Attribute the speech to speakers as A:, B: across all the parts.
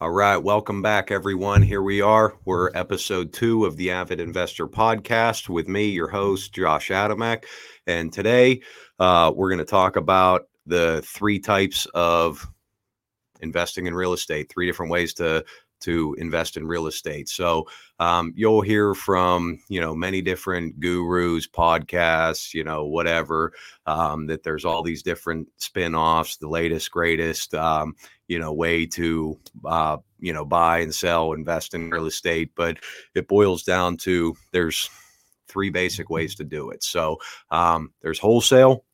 A: All right, welcome back, everyone. Here we are. We're episode two of the Avid Investor Podcast with me, your host, Josh Adamek. And today uh, we're going to talk about the three types of investing in real estate, three different ways to to invest in real estate. So um, you'll hear from you know many different gurus, podcasts, you know whatever. Um, that there's all these different spin-offs, the latest, greatest, um, you know way to uh, you know buy and sell, invest in real estate. But it boils down to there's three basic ways to do it. So um, there's wholesale,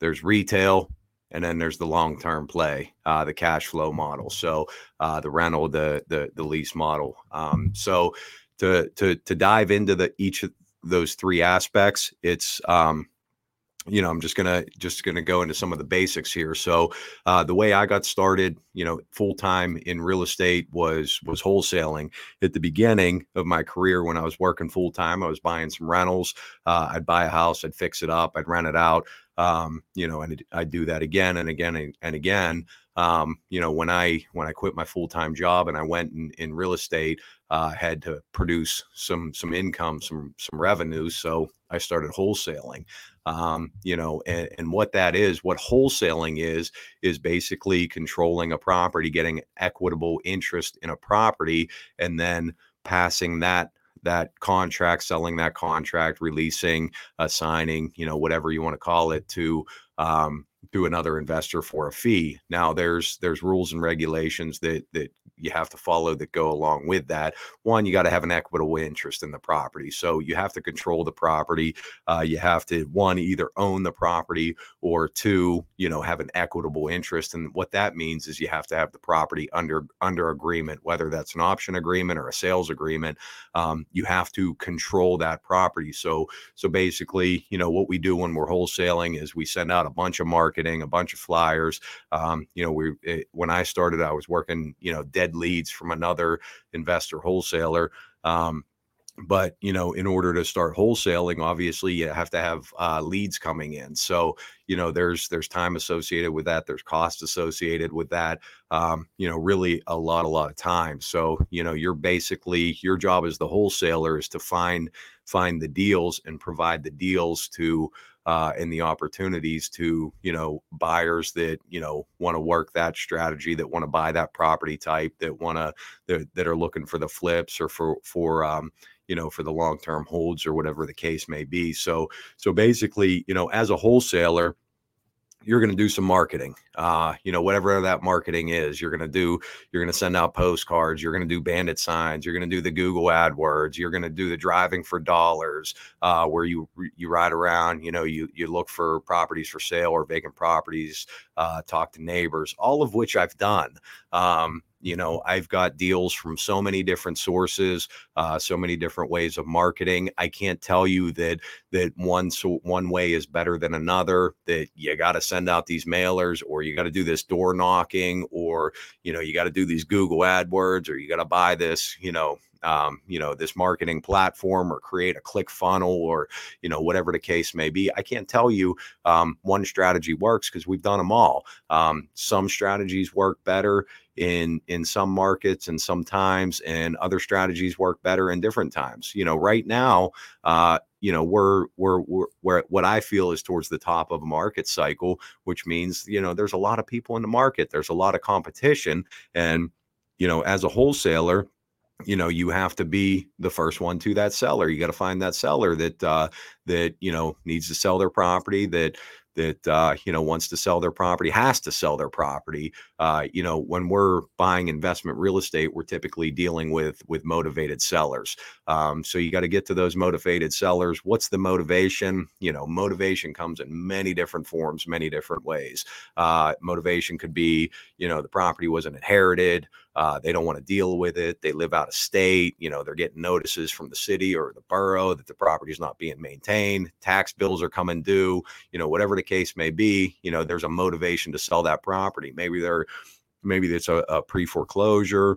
A: there's retail, and then there's the long-term play, uh, the cash flow model. So uh, the rental, the the the lease model. Um, so to to to dive into the each of those three aspects, it's um, you know i'm just gonna just gonna go into some of the basics here so uh, the way i got started you know full time in real estate was was wholesaling at the beginning of my career when i was working full time i was buying some rentals uh, i'd buy a house i'd fix it up i'd rent it out um, you know and i'd do that again and again and, and again um, you know when i when i quit my full-time job and i went in, in real estate uh, had to produce some some income some some revenue so i started wholesaling um, you know, and, and what that is, what wholesaling is, is basically controlling a property, getting equitable interest in a property, and then passing that that contract, selling that contract, releasing, assigning, you know, whatever you want to call it, to um, to another investor for a fee. Now there's there's rules and regulations that that you have to follow that go along with that. One, you got to have an equitable interest in the property. So you have to control the property. Uh, you have to one either own the property or two, you know, have an equitable interest. And what that means is you have to have the property under under agreement, whether that's an option agreement or a sales agreement. Um, you have to control that property. So so basically, you know, what we do when we're wholesaling is we send out a bunch of marketing, a bunch of flyers. Um, you know, we it, when I started, I was working, you know, dead leads from another investor wholesaler. Um, but you know in order to start wholesaling obviously you have to have uh, leads coming in so you know there's there's time associated with that there's cost associated with that um, you know really a lot a lot of time so you know you're basically your job as the wholesaler is to find find the deals and provide the deals to uh, and the opportunities to you know buyers that you know want to work that strategy that want to buy that property type that want to that, that are looking for the flips or for for um, you know for the long term holds or whatever the case may be. So so basically you know as a wholesaler you're going to do some marketing uh, you know whatever that marketing is you're going to do you're going to send out postcards you're going to do bandit signs you're going to do the google adwords you're going to do the driving for dollars uh, where you you ride around you know you you look for properties for sale or vacant properties uh, talk to neighbors all of which i've done um, you know i've got deals from so many different sources uh, so many different ways of marketing. I can't tell you that that one so one way is better than another that you got to send out these mailers or you got to do this door knocking or you know you got to do these google adwords or you got to buy this you know um, you know this marketing platform or create a click funnel or you know whatever the case may be. I can't tell you um, one strategy works because we've done them all. Um, some strategies work better in in some markets and sometimes and other strategies work better in different times. You know right now uh you know we're we're we're, what i feel is towards the top of a market cycle which means you know there's a lot of people in the market there's a lot of competition and you know as a wholesaler you know you have to be the first one to that seller. You got to find that seller that uh that you know needs to sell their property that that uh, you know wants to sell their property has to sell their property. Uh, you know, when we're buying investment real estate, we're typically dealing with with motivated sellers. Um, so you got to get to those motivated sellers. What's the motivation? You know, motivation comes in many different forms, many different ways. Uh, motivation could be, you know, the property wasn't inherited. Uh, they don't want to deal with it. They live out of state. You know, they're getting notices from the city or the borough that the property is not being maintained. Tax bills are coming due. You know, whatever the case may be. You know, there's a motivation to sell that property. Maybe they're, maybe it's a, a pre foreclosure.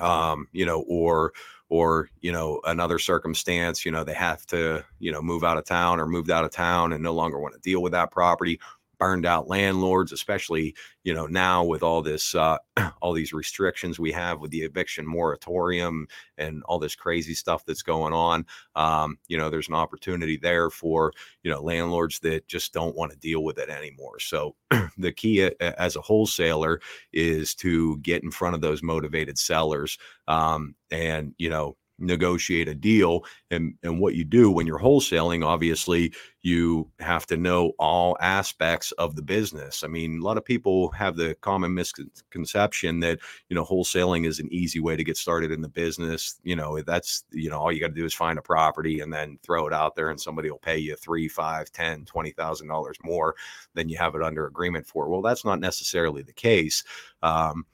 A: Um, you know, or or you know another circumstance. You know, they have to you know move out of town or moved out of town and no longer want to deal with that property burned out landlords, especially you know now with all this uh, all these restrictions we have with the eviction moratorium and all this crazy stuff that's going on. Um, you know, there's an opportunity there for you know landlords that just don't want to deal with it anymore. So the key as a wholesaler is to get in front of those motivated sellers um, and you know negotiate a deal and and what you do when you're wholesaling obviously you have to know all aspects of the business. I mean a lot of people have the common misconception that you know wholesaling is an easy way to get started in the business. You know that's you know all you got to do is find a property and then throw it out there and somebody will pay you three five ten twenty thousand dollars more than you have it under agreement for. Well that's not necessarily the case um,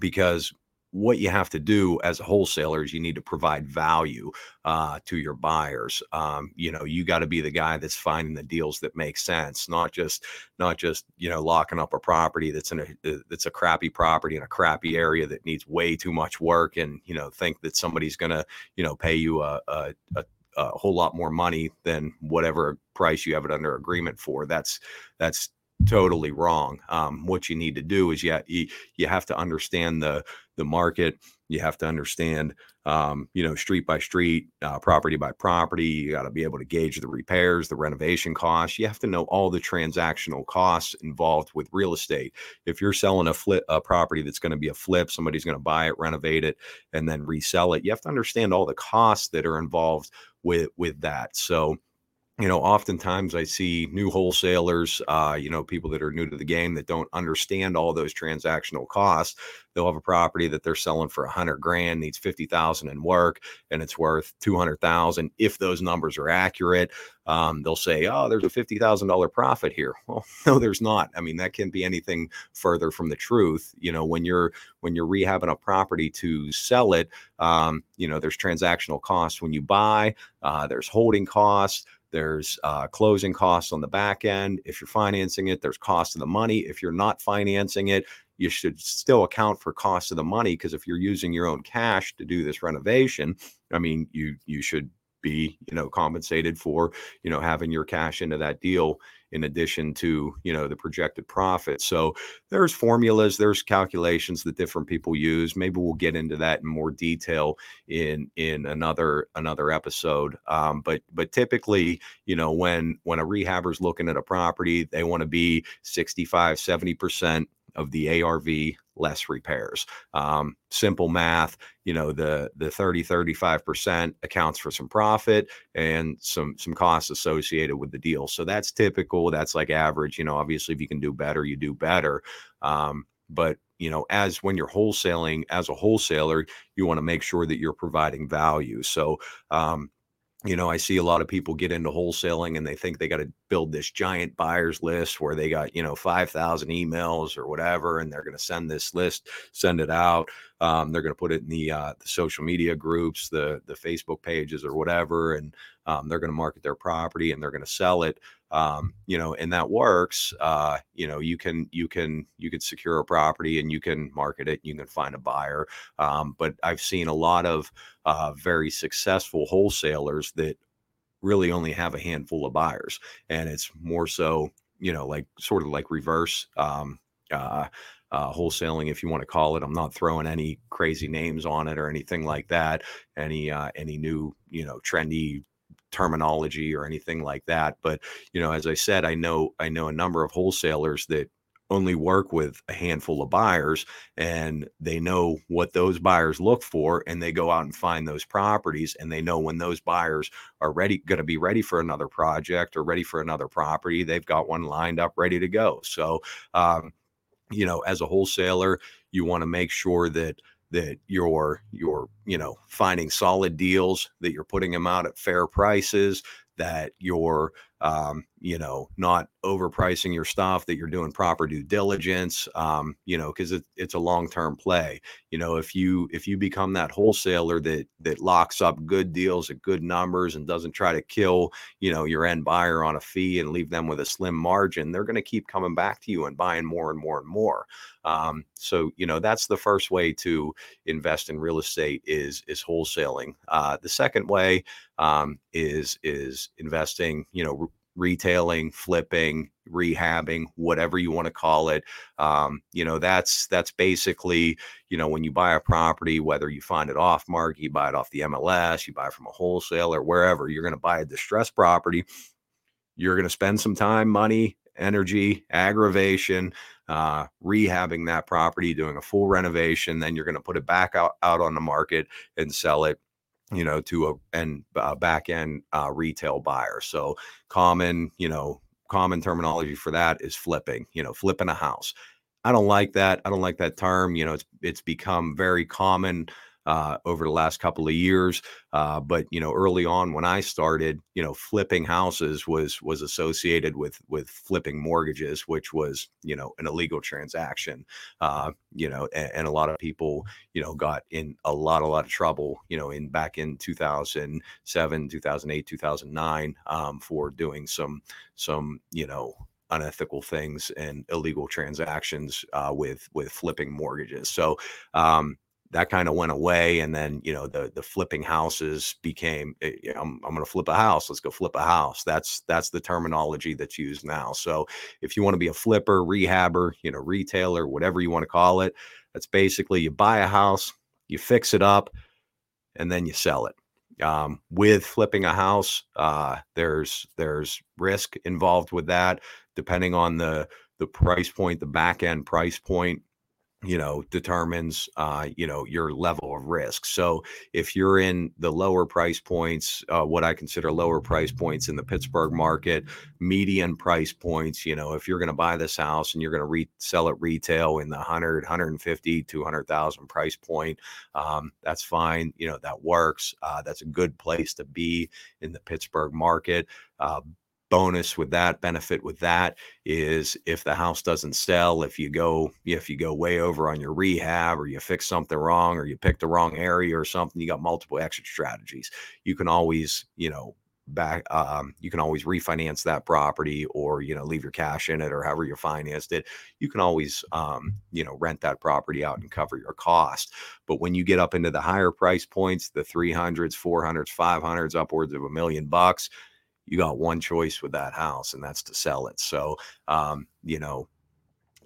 A: because what you have to do as a wholesaler is you need to provide value uh, to your buyers. Um, you know, you got to be the guy that's finding the deals that make sense, not just not just you know locking up a property that's in a uh, that's a crappy property in a crappy area that needs way too much work, and you know think that somebody's to you know pay you a, a, a a whole lot more money than whatever price you have it under agreement for. That's that's totally wrong. Um, what you need to do is you, you you have to understand the the market. You have to understand, um, you know, street by street, uh, property by property. You got to be able to gauge the repairs, the renovation costs. You have to know all the transactional costs involved with real estate. If you're selling a flip a property that's going to be a flip, somebody's going to buy it, renovate it, and then resell it. You have to understand all the costs that are involved with with that. So you know, oftentimes I see new wholesalers, uh, you know, people that are new to the game that don't understand all those transactional costs. They'll have a property that they're selling for a hundred grand, needs fifty thousand in work, and it's worth two hundred thousand. If those numbers are accurate, um, they'll say, "Oh, there's a fifty thousand dollar profit here." Well, no, there's not. I mean, that can't be anything further from the truth. You know, when you're when you're rehabbing a property to sell it, um, you know, there's transactional costs when you buy. Uh, there's holding costs there's uh, closing costs on the back end. If you're financing it, there's cost of the money. If you're not financing it, you should still account for cost of the money because if you're using your own cash to do this renovation, I mean, you you should be you know compensated for you know having your cash into that deal in addition to you know the projected profit. So there's formulas there's calculations that different people use. Maybe we'll get into that in more detail in in another another episode. Um, but but typically you know when when a rehabber's looking at a property they want to be 65 70 percent of the ARV less repairs. Um, simple math, you know, the the 30 35% accounts for some profit and some some costs associated with the deal. So that's typical, that's like average, you know, obviously if you can do better, you do better. Um, but you know as when you're wholesaling as a wholesaler you want to make sure that you're providing value so um, you know, I see a lot of people get into wholesaling and they think they got to build this giant buyers list where they got, you know, 5,000 emails or whatever, and they're going to send this list, send it out. Um, they're going to put it in the, uh, the social media groups, the, the Facebook pages or whatever, and um, they're going to market their property and they're going to sell it um, you know, and that works. Uh, you know, you can you can you can secure a property and you can market it. and You can find a buyer. Um, but I've seen a lot of uh, very successful wholesalers that really only have a handful of buyers, and it's more so, you know, like sort of like reverse. Um, uh, uh, wholesaling, if you want to call it. I'm not throwing any crazy names on it or anything like that. Any uh, any new you know trendy terminology or anything like that. But you know, as I said, I know I know a number of wholesalers that only work with a handful of buyers and they know what those buyers look for and they go out and find those properties and they know when those buyers are ready going to be ready for another project or ready for another property they've got one lined up ready to go so um, you know as a wholesaler you want to make sure that that you're you're you know finding solid deals that you're putting them out at fair prices that you're um, you know not overpricing your stuff that you're doing proper due diligence um, you know because it, it's a long-term play. You know if you if you become that wholesaler that that locks up good deals at good numbers and doesn't try to kill you know your end buyer on a fee and leave them with a slim margin they're going to keep coming back to you and buying more and more and more. Um, so you know that's the first way to invest in real estate is is wholesaling. Uh, the second way um, is is investing you know retailing, flipping, rehabbing, whatever you want to call it. Um, you know, that's that's basically, you know, when you buy a property, whether you find it off market, you buy it off the MLS, you buy it from a wholesaler, wherever, you're going to buy a distressed property. You're going to spend some time, money, energy, aggravation, uh, rehabbing that property, doing a full renovation. Then you're going to put it back out, out on the market and sell it you know, to a and uh, back end uh, retail buyer. So common, you know, common terminology for that is flipping. You know, flipping a house. I don't like that. I don't like that term. You know, it's it's become very common uh, over the last couple of years. Uh, but you know, early on when I started, you know, flipping houses was was associated with with flipping mortgages, which was you know an illegal transaction. Uh, you know, and, and, a lot of people you know got in a lot a lot of trouble. You know, in back in 2007, 2008, 2009 um, for doing some some you know unethical things and illegal transactions uh, with with flipping mortgages. So um, that kind of went away and then you know the the flipping houses became eh, i'm, I'm going to flip a house let's go flip a house. That's that's the terminology that's used now. So if you want to be a flipper rehabber you know retailer whatever you want to call it that's basically you buy a house you fix it up and then you sell it. Um, with flipping a house uh, there's there's risk involved with that depending on the the price point the back end price point you know determines uh you know your level of risk. So if you're in the lower price points uh, what i consider lower price points in the pittsburgh market median price points you know if you're going to buy this house and you're going to re- sell it retail in the 100 150 200000 price point um, that's fine you know that works uh, that's a good place to be in the pittsburgh market uh, bonus with that benefit with that is if the house doesn't sell if you go if you go way over on your rehab or you fix something wrong or you pick the wrong area or something you got multiple exit strategies. You can always you know back um, you can always refinance that property or you know leave your cash in it or however you financed it. You can always um, you know rent that property out and cover your cost. But when you get up into the higher price points the 300s 400s 500s upwards of a million bucks you got one choice with that house, and that's to sell it. So, um, you know,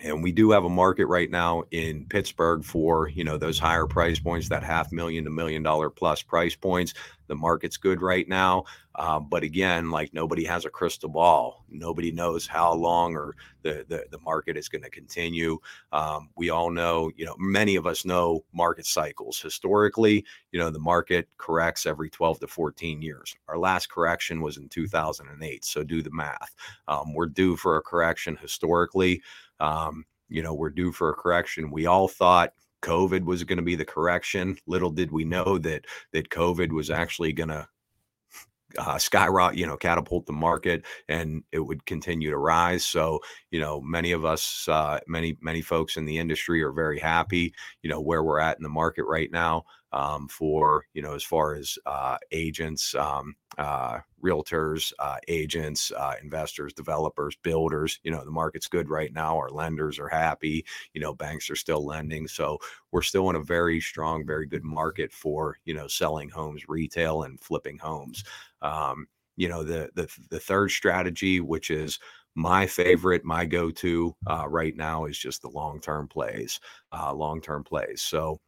A: and we do have a market right now in Pittsburgh for you know those higher price points, that half million to million dollar plus price points. The market's good right now, uh, but again, like nobody has a crystal ball. Nobody knows how long or the the, the market is going to continue. Um, we all know, you know, many of us know market cycles. Historically, you know, the market corrects every 12 to 14 years. Our last correction was in 2008. So do the math. Um, we're due for a correction historically. Um, you know, we're due for a correction. We all thought COVID was going to be the correction. Little did we know that that COVID was actually going to uh, skyrocket, you know, catapult the market, and it would continue to rise. So, you know, many of us, uh, many many folks in the industry are very happy, you know, where we're at in the market right now um, for you know as far as uh, agents, um, uh, realtors, uh, agents, uh, investors, developers, builders. You know the market's good right now. Our lenders are happy. You know banks are still lending, so we're still in a very strong, very good market for you know selling homes, retail, and flipping homes. Um, you know the the the third strategy, which is my favorite, my go-to uh, right now is just the long-term plays, uh, long-term plays. So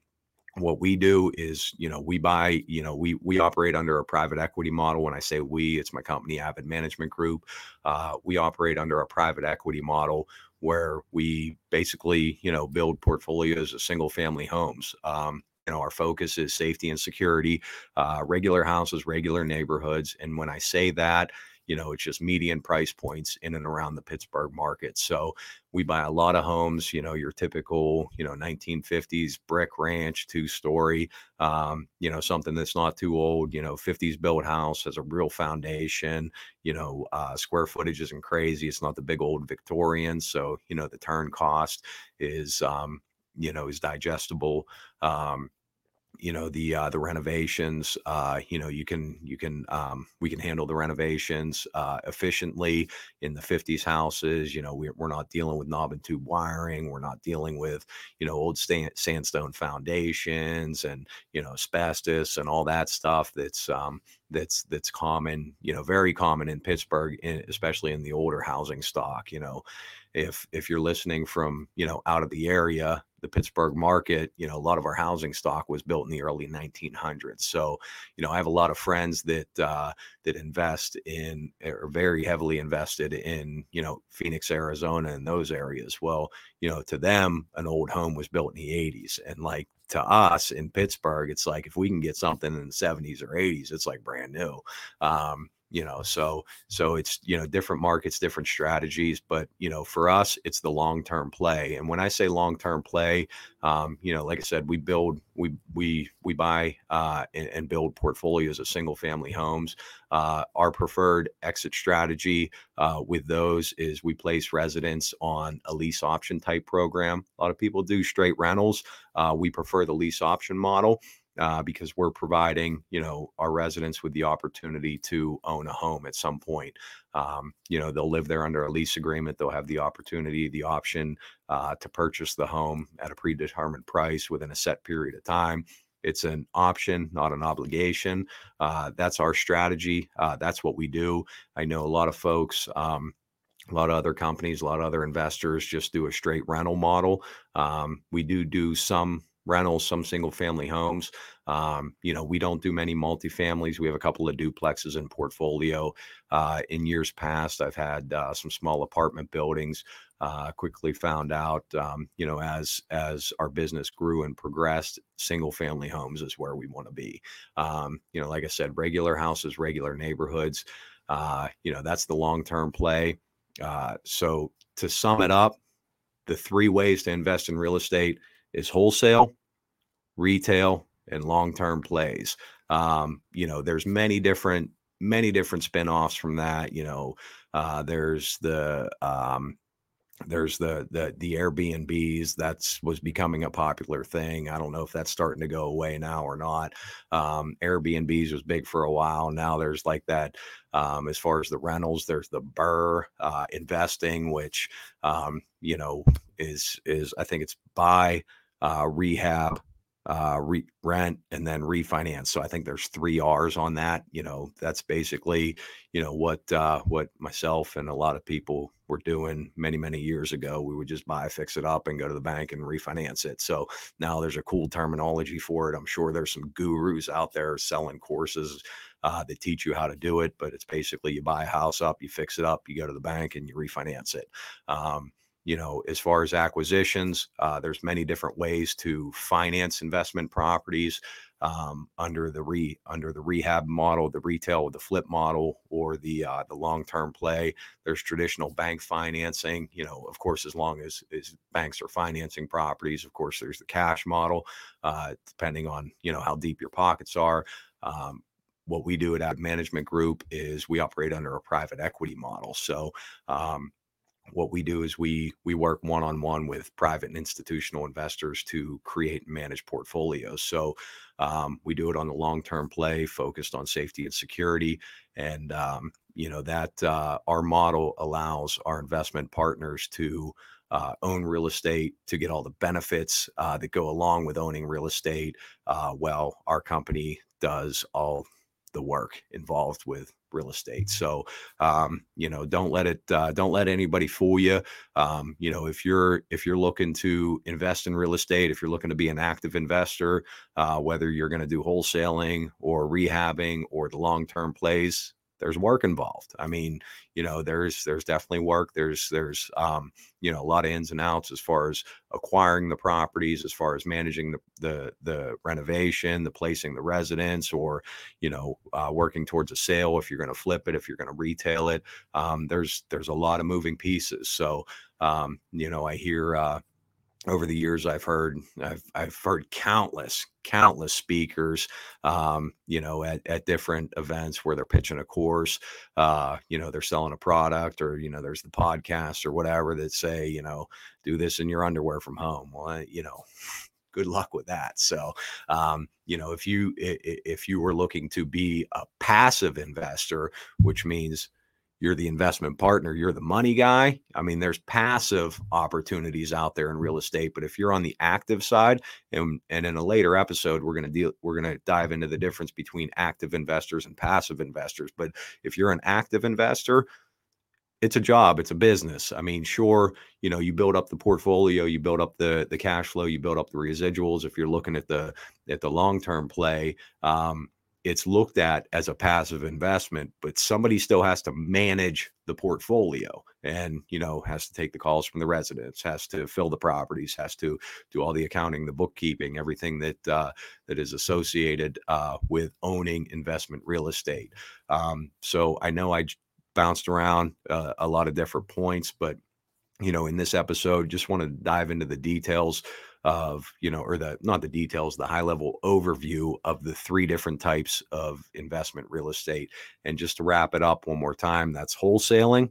A: what we do is you know we buy you know we we operate under a private equity model. When i say we it's my company avid management group. Uh, we operate under a private equity model where we basically you know build portfolios of single family homes. Um, you know our focus is safety and security uh, regular houses regular neighborhoods. And when i say that you know, it's just median price points in and around the Pittsburgh market. So we buy a lot of homes, you know, your typical, you know, 1950s brick ranch, two story, um, you know, something that's not too old, you know, 50s built house has a real foundation, you know, uh, square footage isn't crazy. It's not the big old Victorian. So, you know, the turn cost is, um, you know, is digestible. Um, you know the uh, the renovations uh, you know you can you can um, we can handle the renovations uh, efficiently in the 50s houses you know we're, we're not dealing with knob and tube wiring we're not dealing with you know old stand, sandstone foundations and you know asbestos and all that stuff that's um, that's that's common you know very common in Pittsburgh in, especially in the older housing stock you know. If if you're listening from you know out of the area the Pittsburgh market, you know, a lot of our housing stock was built in the early 1900s. So, you know, I have a lot of friends that uh, that invest in or very heavily invested in, you know, Phoenix, Arizona, and those areas. Well, you know, to them, an old home was built in the 80s, and like to us in Pittsburgh, it's like if we can get something in the 70s or 80s, it's like brand new. Um, you know so so it's you know different markets different strategies but you know for us it's the long term play and when i say long term play um, you know like i said we build we we we buy uh, and, and, build portfolios of single family homes uh, our preferred exit strategy uh, with those is we place residents on a lease option type program. A lot of people do straight rentals uh, we prefer the lease option model uh, because we're providing you know our residents with the opportunity to own a home at some point. Um, you know they'll live there under a lease agreement they'll have the opportunity the option uh, to purchase the home at a predetermined price within a set period of time. It's an option not an obligation. Uh, that's our strategy uh, that's what we do. I know a lot of folks um, a lot of other companies, a lot of other investors just do a straight rental model. Um, we do do some rentals, some single family homes. Um, you know, we don't do many multifamilies. We have a couple of duplexes in portfolio. Uh, in years past, I've had uh, some small apartment buildings. Uh, quickly found out, um, you know, as as our business grew and progressed, single family homes is where we want to be. Um, you know, like I said, regular houses, regular neighborhoods. Uh, you know, that's the long term play. Uh, so to sum it up, the three ways to invest in real estate is wholesale, retail, and long-term plays. Um, you know, there's many different many different spin-offs from that. You know, uh, there's the um, there's the the the Airbnbs that's was becoming a popular thing. I don't know if that's starting to go away now or not. Um, Airbnbs was big for a while. Now there's like that. Um, as far as the rentals, there's the BRRRR uh, investing, which um, you know is is I think it's buy uh, rehab, uh, re- rent, and then refinance. So I think there's three R's on that. You know, that's basically you know what uh, what myself and a lot of people were doing many many years ago. We would just buy, fix it up, and go to the bank and refinance it. So now there's a cool terminology for it. I'm sure there's some gurus out there selling courses. Uh, that teach you how to do it, but it's basically you buy a house up, you fix it up, you go to the bank, and you refinance it. Um, you know as far as acquisitions uh, there's many different ways to finance investment properties um, under the re under the rehab model the retail with the flip model or the uh, the long-term play there's traditional bank financing you know of course as long as, as banks are financing properties of course there's the cash model uh, depending on you know how deep your pockets are um, what we do at Avid Management Group is we operate under a private equity model. So um, what we do is we we work one on one with private and institutional investors to create and manage portfolios. So um, we do it on the long term play, focused on safety and security, and um, you know that uh, our model allows our investment partners to uh, own real estate to get all the benefits uh, that go along with owning real estate. Uh, well, our company does all the work involved with real estate. So, um, you know, don't let it, uh, don't let anybody fool you. Um, you know, if you're if you're looking to invest in real estate, if you're looking to be an active investor, uh, whether you're going to do wholesaling or rehabbing or the long term plays, there's work involved. I mean, you know, there's there's definitely work. There's there's um, you know a lot of ins and outs as far as acquiring the properties, as far as managing the the, the renovation, the placing the residents, or you know, uh, working towards a sale if you're going to flip it, if you're going to retail it. Um, there's there's a lot of moving pieces. So um, you know, I hear uh, over the years I've heard I've I've heard countless countless speakers um, you know at, at different events where they're pitching a course uh, you know they're selling a product or you know there's the podcast or whatever that say you know do this in your underwear from home well you know good luck with that. So, um, you know, if you if you were looking to be a passive investor, which means you're the investment partner, you're the money guy. I mean, there's passive opportunities out there in real estate, but if you're on the active side, and and in a later episode, we're to deal, we're to dive into the difference between active investors and passive investors. But if you're an active investor, it's a job, it's a business. I mean, sure, you know, you build up the portfolio, you build up the the cash flow, you build up the residuals. If you're looking at the at the long term play, um, it's looked at as a passive investment, but somebody still has to manage the portfolio and, you know, has to take the calls from the residents, has to fill the properties, has to do all the accounting, the bookkeeping, everything that, uh, that is associated uh, with owning investment real estate. Um, so I know I bounced around uh, a lot of different points, but you know, in this episode, just want to dive into the details of you know or the not the details the high level overview of the three different types of investment real estate. And just to wrap it up one more time that's wholesaling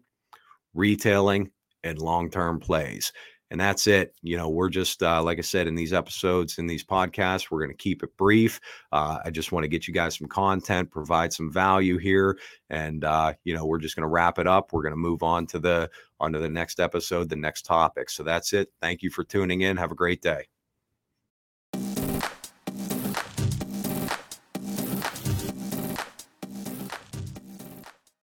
A: retailing and long-term plays. And that's it. You know we're just uh, like i said in these episodes in these podcasts we're going to keep it brief. Uh, i just want to get you guys some content provide some value here. And uh, you know we're just going to wrap it up. We're going to move on to the on to the next episode the next topic. So that's it. Thank you for tuning in. Have a great day